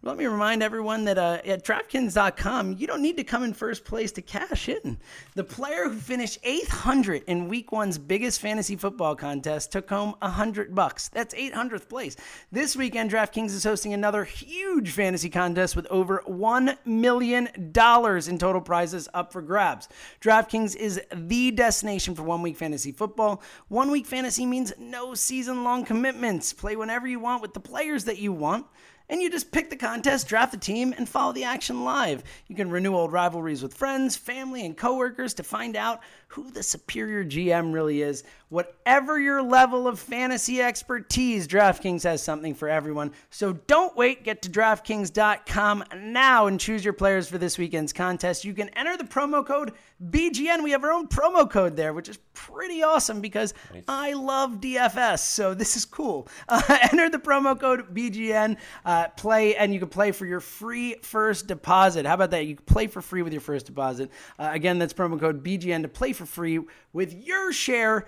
Let me remind everyone that uh, at DraftKings.com, you don't need to come in first place to cash in. The player who finished 800 in Week One's biggest fantasy football contest took home 100 bucks. That's 800th place. This weekend, DraftKings is hosting another huge fantasy contest with over $1 million in total prizes up for grabs. DraftKings is the destination for one week fantasy football. One week fantasy means no season long commitments. Play whenever you want with the players that you want and you just pick the contest, draft the team, and follow the action live. You can renew old rivalries with friends, family, and coworkers to find out who the superior GM really is. Whatever your level of fantasy expertise, DraftKings has something for everyone. So don't wait. Get to DraftKings.com now and choose your players for this weekend's contest. You can enter the promo code BGN. We have our own promo code there, which is pretty awesome because nice. I love DFS. So this is cool. Uh, enter the promo code BGN, uh, play, and you can play for your free first deposit. How about that? You can play for free with your first deposit. Uh, again, that's promo code BGN to play for free with your share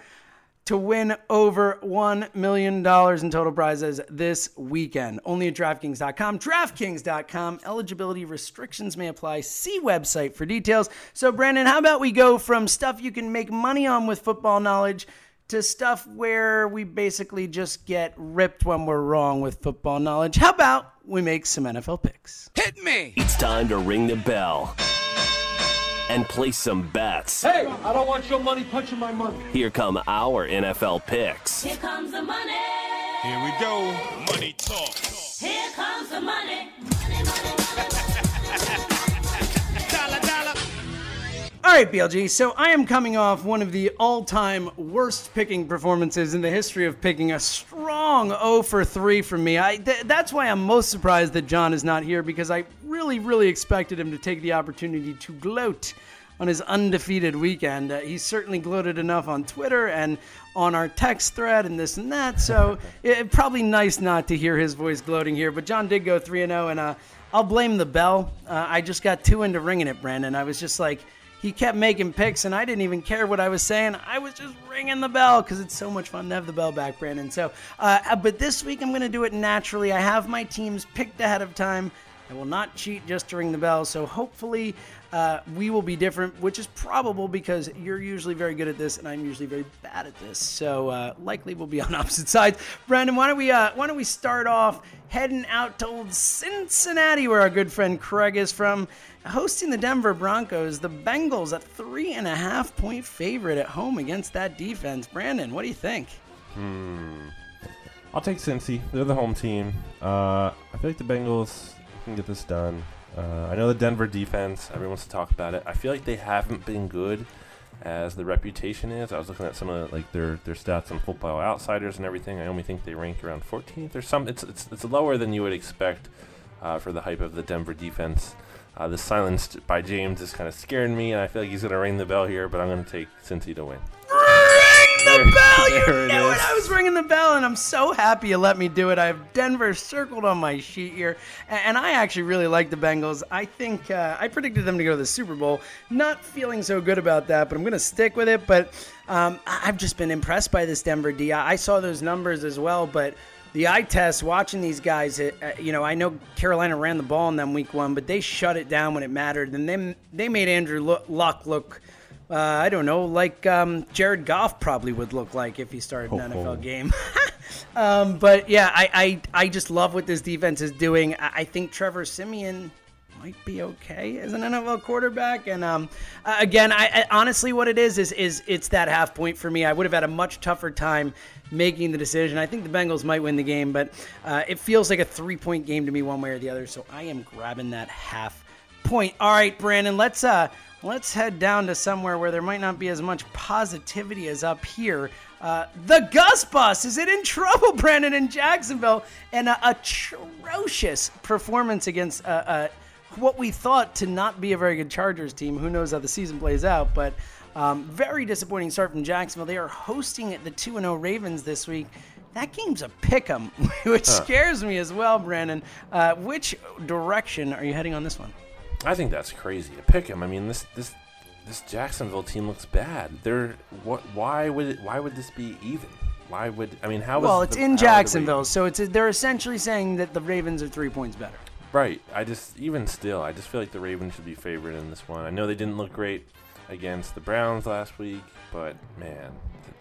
to win over $1 million in total prizes this weekend. Only at DraftKings.com. DraftKings.com. Eligibility restrictions may apply. See website for details. So, Brandon, how about we go from stuff you can make money on with football knowledge to stuff where we basically just get ripped when we're wrong with football knowledge? How about we make some NFL picks? Hit me! It's time to ring the bell and place some bets. Hey, I don't want your money punching my money. Here come our NFL picks. Here comes the money. Here we go. Money talk. Here comes the money. All right, BLG. So I am coming off one of the all-time worst picking performances in the history of picking. A strong 0 for 3 from me. I th- that's why I'm most surprised that John is not here because I really, really expected him to take the opportunity to gloat on his undefeated weekend. Uh, he certainly gloated enough on Twitter and on our text thread and this and that. So it, probably nice not to hear his voice gloating here. But John did go 3 0, and uh, I'll blame the bell. Uh, I just got too into ringing it, Brandon. I was just like he kept making picks, and I didn't even care what I was saying. I was just ringing the bell because it's so much fun to have the bell back, Brandon. So, uh, but this week I'm going to do it naturally. I have my teams picked ahead of time. I will not cheat just to ring the bell. So hopefully uh, we will be different, which is probable because you're usually very good at this and I'm usually very bad at this. So uh, likely we'll be on opposite sides. Brandon, why don't we uh, why don't we start off heading out to old Cincinnati, where our good friend Craig is from, hosting the Denver Broncos. The Bengals a three and a half point favorite at home against that defense. Brandon, what do you think? Hmm. I'll take Cincy. They're the home team. Uh, I feel like the Bengals can get this done. Uh, I know the Denver defense. Everyone wants to talk about it. I feel like they haven't been good as the reputation is. I was looking at some of like their their stats on Football Outsiders and everything. I only think they rank around 14th or some. It's it's it's lower than you would expect uh, for the hype of the Denver defense. Uh, the silence by James is kind of scaring me, and I feel like he's going to ring the bell here. But I'm going to take Cincy to win. The bell! You knew it. I was ringing the bell, and I'm so happy you let me do it. I have Denver circled on my sheet here, and I actually really like the Bengals. I think uh, I predicted them to go to the Super Bowl. Not feeling so good about that, but I'm going to stick with it. But um, I've just been impressed by this Denver D. I I saw those numbers as well, but the eye test watching these guys uh, you know i know carolina ran the ball in them week one but they shut it down when it mattered and then they made andrew luck look uh, i don't know like um, jared goff probably would look like if he started an Oh, nfl oh. game um, but yeah I, I, I just love what this defense is doing i, I think trevor Siemian might be okay as an NFL quarterback. And um, uh, again, I, I honestly, what it is is is it's that half point for me. I would have had a much tougher time making the decision. I think the Bengals might win the game, but uh, it feels like a three point game to me, one way or the other. So I am grabbing that half point. All right, Brandon, let's uh let's head down to somewhere where there might not be as much positivity as up here. Uh, the Gus Bus is it in trouble, Brandon, in Jacksonville, and a atrocious performance against uh, uh, what we thought to not be a very good Chargers team. Who knows how the season plays out, but um, very disappointing start from Jacksonville. They are hosting the 2 0 Ravens this week. That game's a pick 'em, which scares me as well, Brandon. Uh, which direction are you heading on this one? I think that's crazy to pick him. I mean, this this this Jacksonville team looks bad. They're what? Why would it, why would this be even? Why would I mean? How? well, it's the- in how are the Jacksonville, so it's they're essentially saying that the Ravens are three points better. Right. I just even still, I just feel like the Ravens should be favored in this one. I know they didn't look great against the Browns last week, but man,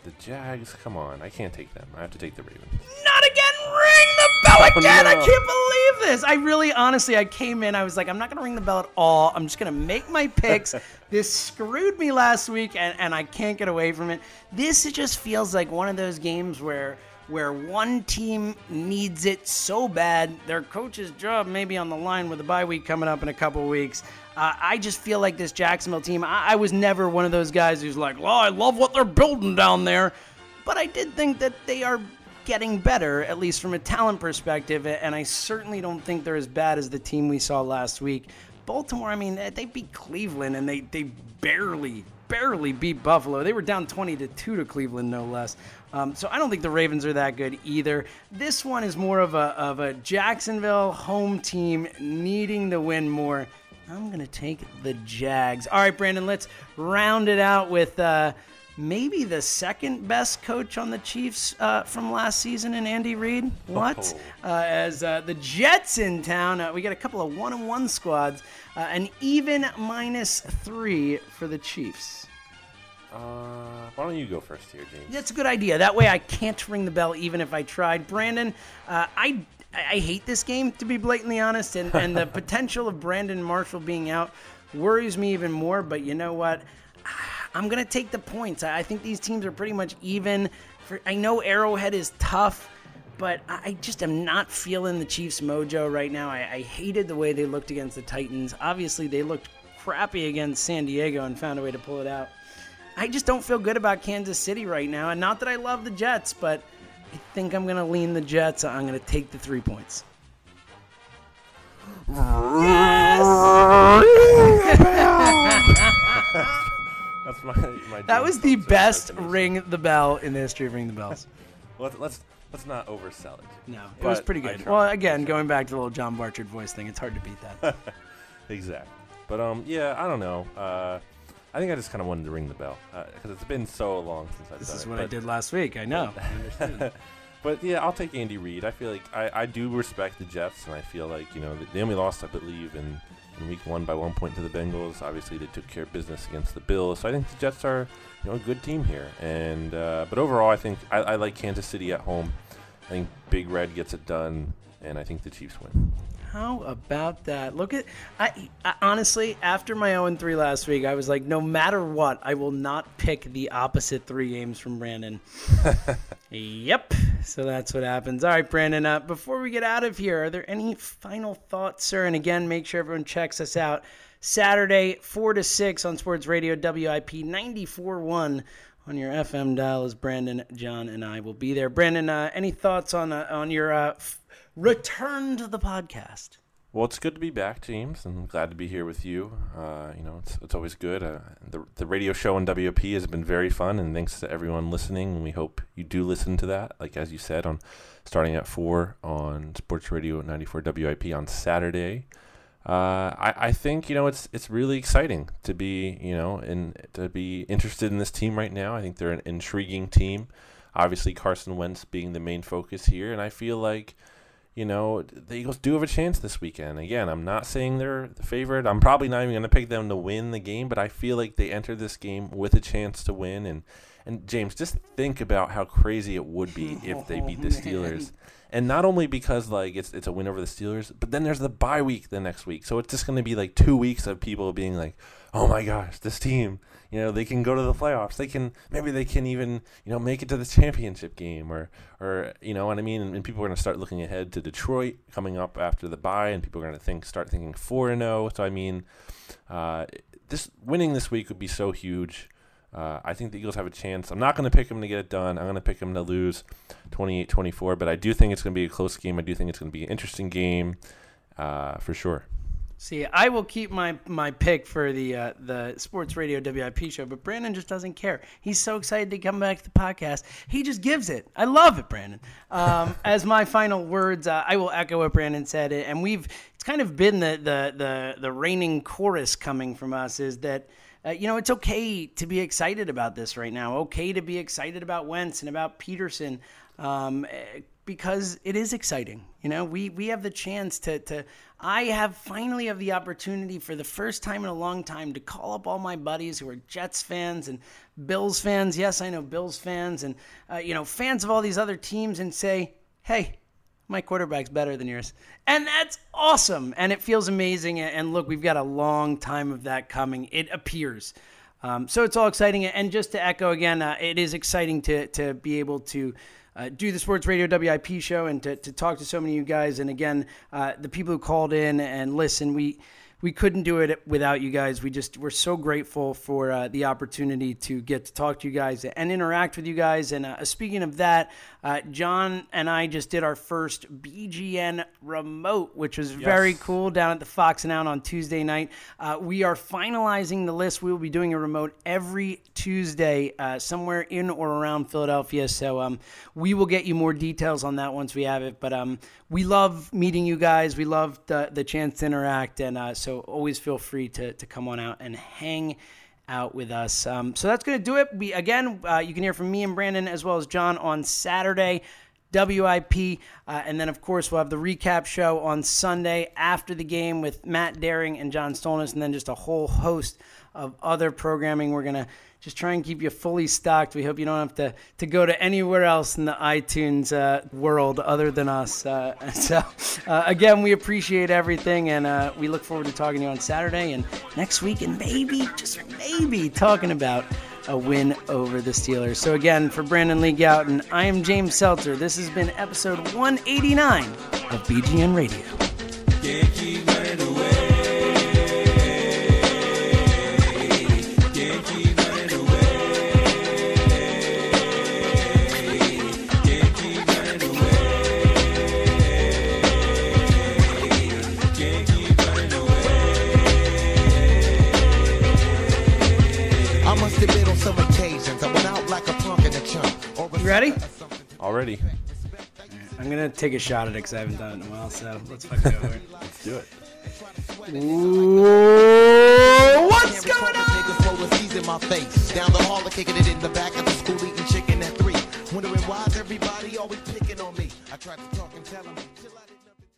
the, the Jags, come on, I can't take them. I have to take the Ravens. Not again! Ring the bell again! I no. can't believe this. I really, honestly, I came in. I was like, I'm not gonna ring the bell at all. I'm just gonna make my picks. this screwed me last week, and, and I can't get away from it. This just feels like one of those games where where one team needs it so bad, their coach's job may be on the line with a bye week coming up in a couple weeks. Uh, I just feel like this Jacksonville team. I, I was never one of those guys who's like, "Oh, I love what they're building down there," but I did think that they are getting better, at least from a talent perspective, and I certainly don't think they're as bad as the team we saw last week. Baltimore, I mean, they beat Cleveland and they, they barely, barely beat Buffalo. They were down 20 to 2 to Cleveland, no less. Um, so I don't think the Ravens are that good either. This one is more of a, of a Jacksonville home team needing to win more. I'm going to take the Jags. All right, Brandon, let's round it out with. Uh, maybe the second best coach on the Chiefs uh, from last season in Andy Reid. What? Uh, as uh, the Jets in town, uh, we got a couple of one and one squads, uh, an even minus three for the Chiefs. Uh, why don't you go first here, James? That's a good idea. That way I can't ring the bell even if I tried. Brandon, uh, I I hate this game to be blatantly honest, and, and the potential of Brandon Marshall being out worries me even more. But you know what? I'm gonna take the points. I think these teams are pretty much even. For I know Arrowhead is tough, but I just am not feeling the Chiefs' mojo right now. I, I hated the way they looked against the Titans. Obviously, they looked crappy against San Diego and found a way to pull it out. I just don't feel good about Kansas City right now. And not that I love the Jets, but I think I'm going to lean the Jets. I'm going to take the three points. That's my, my That was the best ring the bell in the history of ring the bells. Let's let's let's not oversell it. No, it was pretty good. Well, again, going back to the little John Barchard voice thing, it's hard to beat that. exactly. But um, yeah, I don't know. Uh, I think I just kind of wanted to ring the bell because it's been so long since I've This done is it. what I did last week. I know. I but yeah, I'll take Andy Reid. I feel like I, I do respect the Jets, and I feel like you know they only lost, I believe, in, in Week One by one point to the Bengals. Obviously, they took care of business against the Bills, so I think the Jets are you know a good team here. And uh, but overall, I think I, I like Kansas City at home. I think Big Red gets it done, and I think the Chiefs win. How about that? Look at I, I, honestly after my 0 3 last week, I was like, no matter what, I will not pick the opposite three games from Brandon. yep. So that's what happens. All right, Brandon. Uh, before we get out of here, are there any final thoughts, sir? And again, make sure everyone checks us out Saturday, four to six on Sports Radio WIP 94.1 on your FM dial. Is Brandon, John, and I will be there. Brandon, uh, any thoughts on uh, on your uh, return to the podcast. Well, it's good to be back, James, and glad to be here with you. Uh, you know, it's, it's always good. Uh, the, the radio show on WIP has been very fun, and thanks to everyone listening. And we hope you do listen to that, like as you said, on starting at four on Sports Radio 94 WIP on Saturday. Uh, I, I think you know it's it's really exciting to be you know and to be interested in this team right now. I think they're an intriguing team. Obviously, Carson Wentz being the main focus here, and I feel like you know, the Eagles do have a chance this weekend. Again, I'm not saying they're the favorite. I'm probably not even going to pick them to win the game, but I feel like they enter this game with a chance to win. And and James, just think about how crazy it would be if they beat the oh, Steelers. And not only because like it's it's a win over the Steelers, but then there's the bye week the next week. So it's just going to be like two weeks of people being like, "Oh my gosh, this team you know they can go to the playoffs they can maybe they can even you know make it to the championship game or or you know what i mean and, people are going to start looking ahead to detroit coming up after the bye and people are going to think start thinking 4 and 0 so i mean uh, this winning this week would be so huge uh, I think the Eagles have a chance. I'm not going to pick them to get it done. I'm going to pick them to lose 28 24, but I do think it's going to be a close game. I do think it's going to be an interesting game uh, for sure. See, I will keep my my pick for the uh, the Sports Radio WIP show, but Brandon just doesn't care. He's so excited to come back to the podcast. He just gives it. I love it, Brandon. Um, as my final words, uh, I will echo what Brandon said, and we've it's kind of been the the the, the reigning chorus coming from us is that. Uh, you know, it's okay to be excited about this right now. Okay to be excited about Wentz and about Pederson. Um, because it is exciting. You know, we we have the chance to to I have finally have the opportunity for the first time in a long time to call up all my buddies who are Jets fans and Bills fans. Yes, I know Bills fans and uh, you know fans of all these other teams and say, "Hey, my quarterback's better than yours." And that's awesome and it feels amazing and look, we've got a long time of that coming. It appears. Um, so it's all exciting and just to echo again, uh, it is exciting to to be able to uh, do the Sports Radio WIP show and to, to talk to so many of you guys. And again, uh, the people who called in and listen, we we couldn't do it without you guys. We just we're so grateful for uh, the opportunity to get to talk to you guys and interact with you guys. And uh, speaking of that, uh, John and I just did our first BGN remote, which was yes. very cool down at the Fox and Hound on Tuesday night. Uh, we are finalizing the list. We will be doing a remote every Tuesday uh, somewhere in or around Philadelphia. So um, we will get you more details on that once we have it. But um, we love meeting you guys. We love the, the chance to interact. And uh, so always feel free to, to come on out and hang out with us. Um, so that's going to do it. We again, uh, you can hear from me and Brandon as well as John on Saturday. WIP. Uh, and then, of course, we'll have the recap show on Sunday after the game with Matt Daring and John Stolnis, and then just a whole host of other programming. We're going to just try and keep you fully stocked. We hope you don't have to, to go to anywhere else in the iTunes uh, world other than us. Uh, so, uh, again, we appreciate everything, and uh, we look forward to talking to you on Saturday and next week, and maybe, just maybe, talking about a win over the Steelers. So, again, for Brandon Lee Gowton, I am James Seltzer. This has been episode 189 of BGN Radio. Ready? Already. I'm gonna take a shot at it because I haven't done it in a while. So let's fucking go. let's do it. Ooh, what's going on?